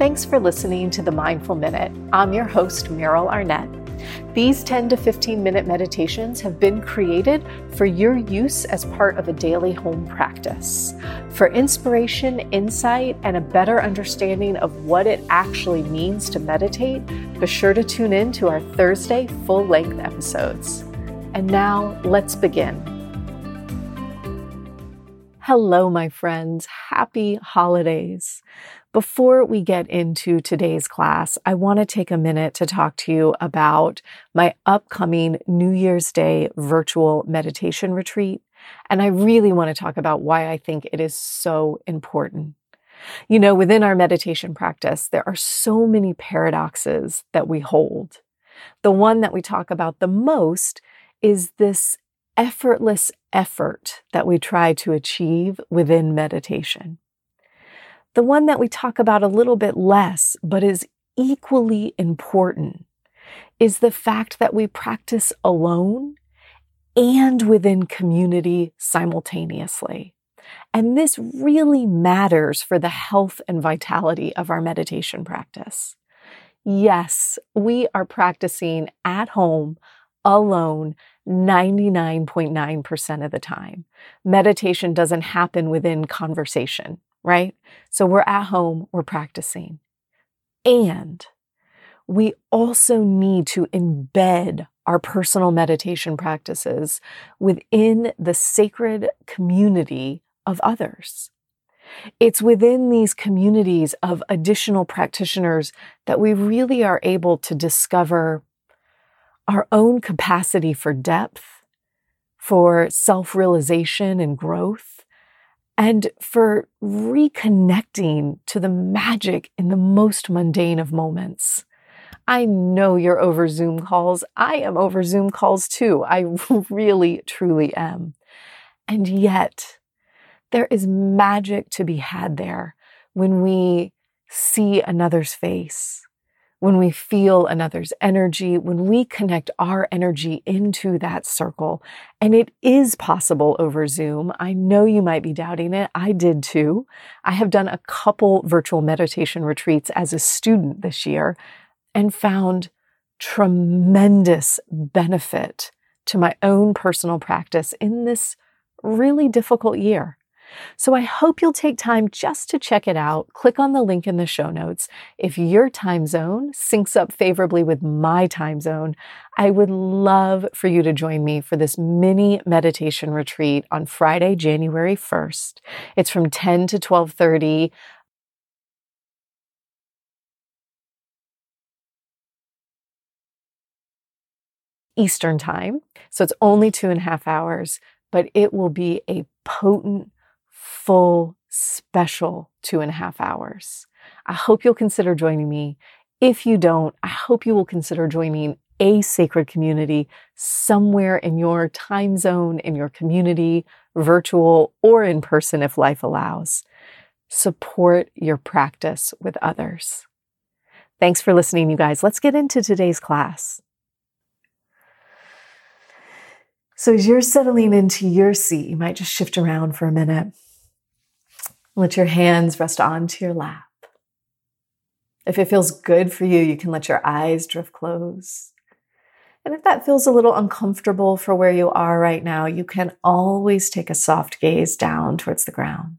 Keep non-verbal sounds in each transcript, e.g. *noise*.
Thanks for listening to the Mindful Minute. I'm your host, Meryl Arnett. These 10 to 15 minute meditations have been created for your use as part of a daily home practice. For inspiration, insight, and a better understanding of what it actually means to meditate, be sure to tune in to our Thursday full length episodes. And now let's begin. Hello, my friends. Happy holidays. Before we get into today's class, I want to take a minute to talk to you about my upcoming New Year's Day virtual meditation retreat. And I really want to talk about why I think it is so important. You know, within our meditation practice, there are so many paradoxes that we hold. The one that we talk about the most is this effortless effort that we try to achieve within meditation. The one that we talk about a little bit less, but is equally important, is the fact that we practice alone and within community simultaneously. And this really matters for the health and vitality of our meditation practice. Yes, we are practicing at home alone 99.9% of the time. Meditation doesn't happen within conversation right? So we're at home, we're practicing. And we also need to embed our personal meditation practices within the sacred community of others. It's within these communities of additional practitioners that we really are able to discover our own capacity for depth, for self realization and growth, and for reconnecting to the magic in the most mundane of moments. I know you're over Zoom calls. I am over Zoom calls too. I *laughs* really, truly am. And yet, there is magic to be had there when we see another's face, when we feel another's energy, when we connect our energy into that circle. And it is possible over Zoom. I know you might be doubting it. I did too. I have done a couple virtual meditation retreats as a student this year and found tremendous benefit to my own personal practice in this really difficult year. So I hope you'll take time just to check it out. Click on the link in the show notes. If your time zone syncs up favorably with my time zone, I would love for you to join me for this mini meditation retreat on Friday, January 1st. It's from 10 to 1230. Eastern time. So it's only two and a half hours, but it will be a potent full, special two and a half hours. I hope you'll consider joining me. If you don't, I hope you will consider joining a sacred community somewhere in your time zone, in your community, virtual or in person if life allows. Support your practice with others. Thanks for listening, you guys. Let's get into today's class. So, as you're settling into your seat, you might just shift around for a minute. Let your hands rest onto your lap. If it feels good for you, you can let your eyes drift close. And if that feels a little uncomfortable for where you are right now, you can always take a soft gaze down towards the ground.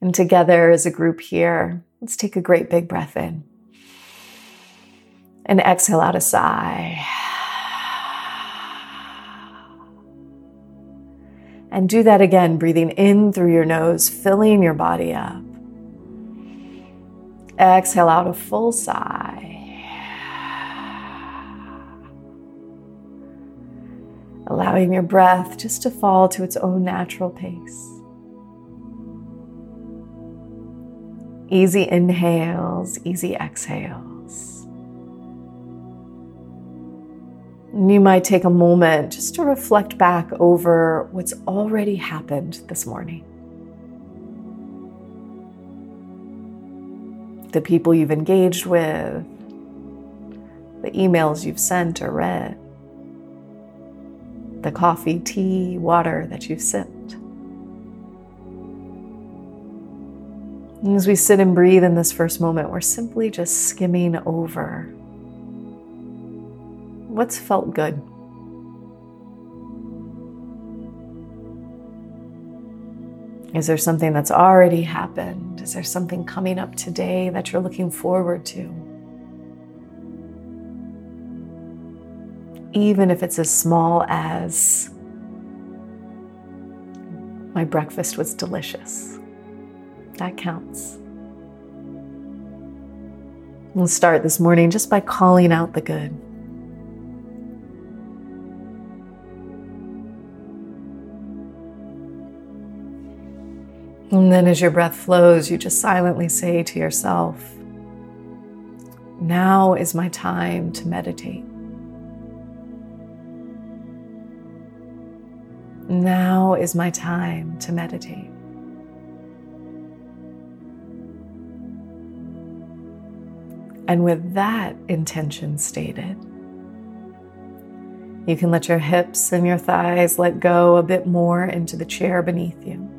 And together as a group here, let's take a great big breath in. And exhale out a sigh. And do that again, breathing in through your nose, filling your body up. Exhale out a full sigh. Allowing your breath just to fall to its own natural pace. Easy inhales, easy exhales. You might take a moment just to reflect back over what's already happened this morning. The people you've engaged with, the emails you've sent or read, the coffee, tea, water that you've sipped. And as we sit and breathe in this first moment, we're simply just skimming over what's felt good. Is there something that's already happened? Is there something coming up today that you're looking forward to? Even if it's as small as my breakfast was delicious. That counts. We'll start this morning just by calling out the good. And then as your breath flows, you just silently say to yourself, Now is my time to meditate. Now is my time to meditate. And with that intention stated, you can let your hips and your thighs let go a bit more into the chair beneath you.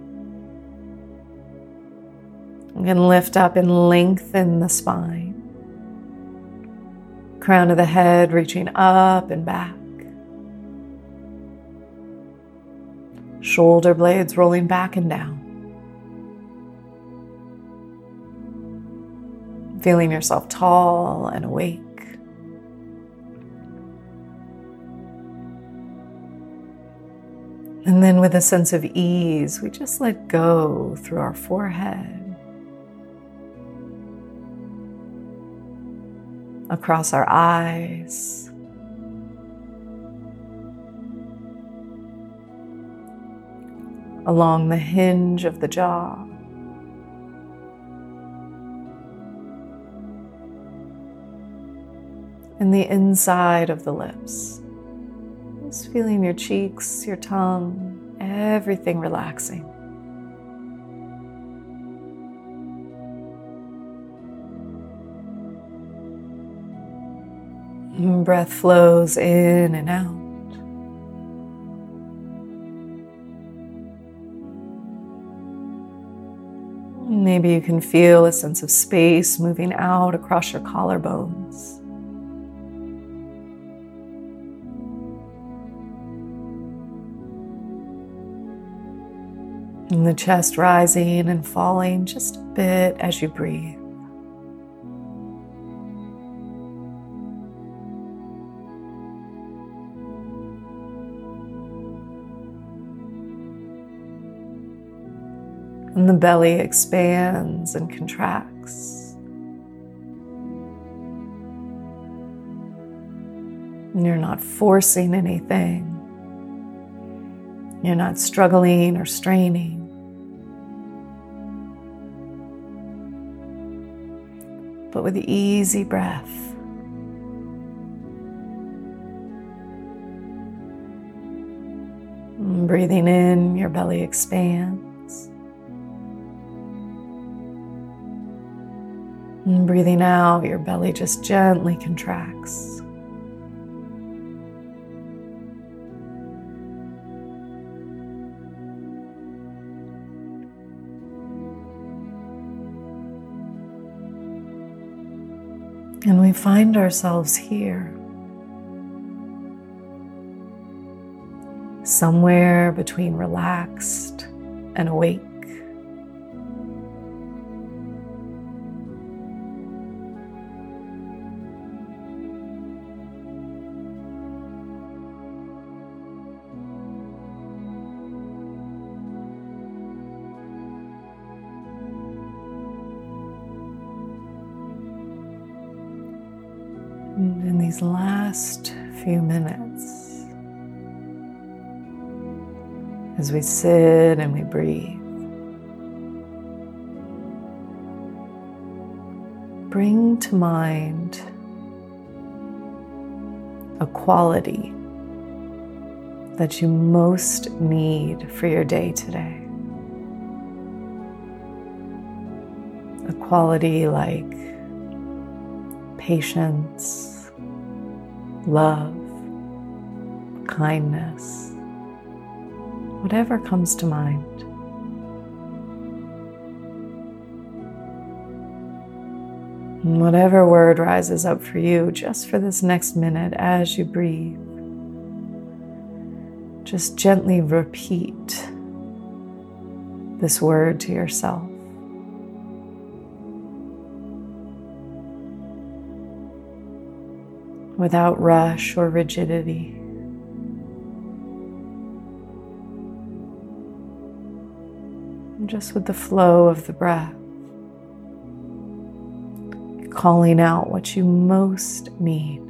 You can lift up and lengthen the spine. Crown of the head reaching up and back. Shoulder blades rolling back and down. Feeling yourself tall and awake. And then, with a sense of ease, we just let go through our forehead across our eyes. Along the hinge of the jaw. And the inside of the lips. Just feeling your cheeks, your tongue, everything relaxing. Breath flows in and out. Maybe you can feel a sense of space moving out across your collarbones. And the chest rising and falling just a bit as you breathe. And the belly expands and contracts. And you're not forcing anything. You're not struggling or straining. But with easy breath, breathing in, your belly expands. And breathing out, your belly just gently contracts. And we find ourselves here, somewhere between relaxed and awake. These last few minutes, as we sit and we breathe, bring to mind a quality that you most need for your day today. A quality like patience, love, kindness, whatever comes to mind. And Whatever word rises up for you, just for this next minute as you breathe, just gently repeat this word to yourself. Without rush or rigidity. Just with the flow of the breath, calling out what you most need.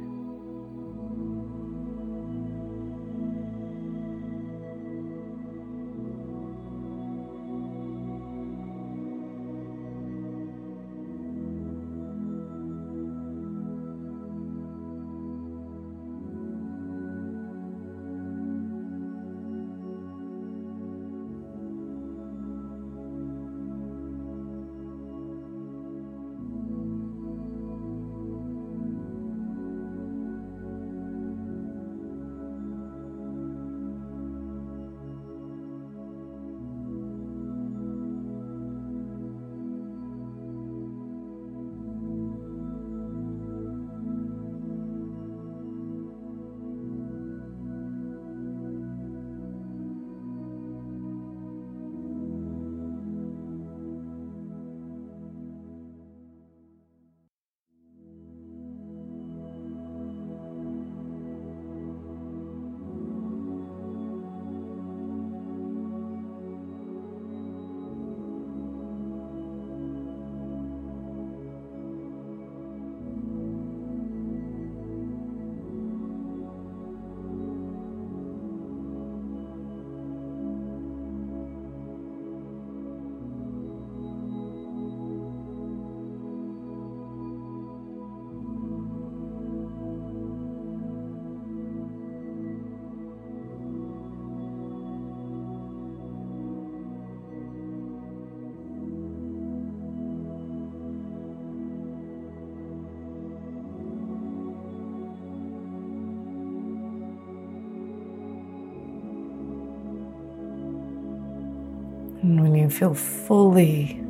Feel fully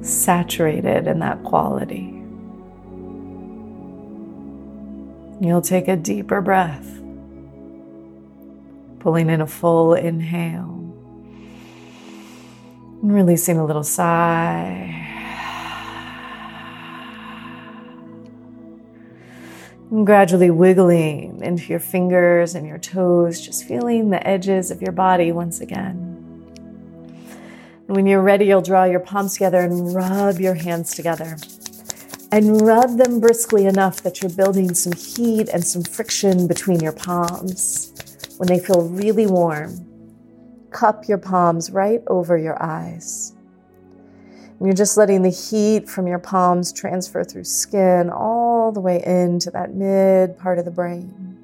saturated in that quality, you'll take a deeper breath, pulling in a full inhale and releasing a little sigh. And gradually wiggling into your fingers and your toes, just feeling the edges of your body once again. And when you're ready, you'll draw your palms together and rub your hands together. And rub them briskly enough that you're building some heat and some friction between your palms. When they feel really warm, cup your palms right over your eyes. And you're just letting the heat from your palms transfer through skin all the way into that mid part of the brain.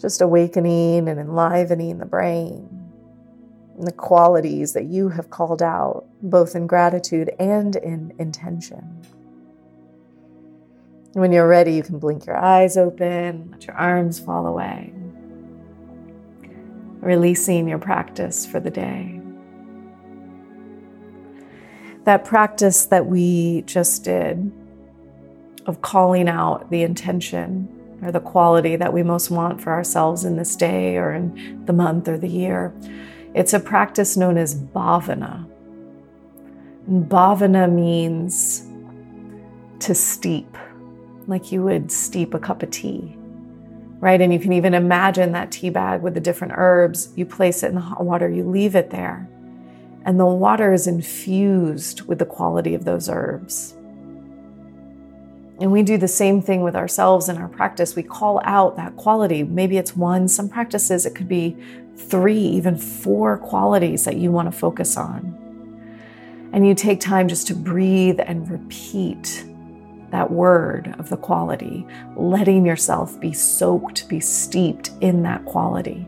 Just awakening and enlivening the brain the qualities that you have called out, both in gratitude and in intention. When you're ready, you can blink your eyes open, let your arms fall away, releasing your practice for the day. That practice that we just did of calling out the intention or the quality that we most want for ourselves in this day or in the month or the year it's a practice known as bhavana. And bhavana means to steep, like you would steep a cup of tea, right? And you can even imagine that tea bag with the different herbs. You place it in the hot water, you leave it there, and the water is infused with the quality of those herbs. And we do the same thing with ourselves in our practice. We call out that quality. Maybe it's one, some practices, it could be three, even four qualities that you want to focus on. And you take time just to breathe and repeat that word of the quality, letting yourself be soaked, be steeped in that quality.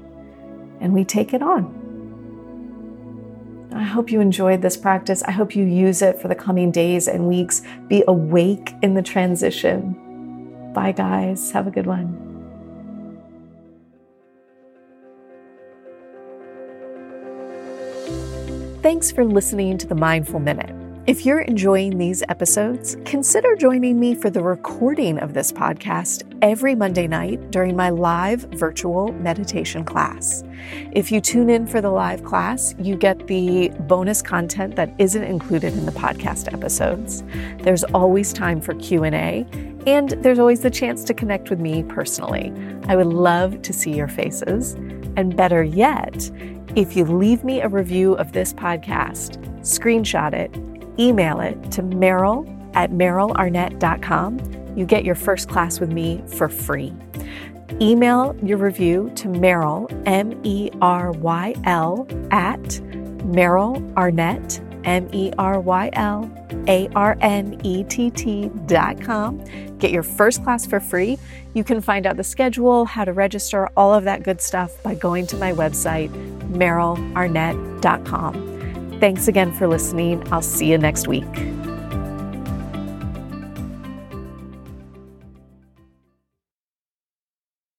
And we take it on. I hope you enjoyed this practice. I hope you use it for the coming days and weeks. Be awake in the transition. Bye, guys. Have a good one. Thanks for listening to the Mindful Minute. If you're enjoying these episodes, consider joining me for the recording of this podcast every Monday night during my live virtual meditation class. If you tune in for the live class, you get the bonus content that isn't included in the podcast episodes. There's always time for Q&A, and there's always the chance to connect with me personally. I would love to see your faces. And better yet, if you leave me a review of this podcast, screenshot it, email it to Meryl at merylarnett.com. You get your first class with me for free. Email your review to Meryl, M E R Y L, at Meryl Arnett, M E R Y L A R N E T T dot com. Get your first class for free. You can find out the schedule, how to register, all of that good stuff by going to my website, merylarnett.com. Thanks again for listening. I'll see you next week.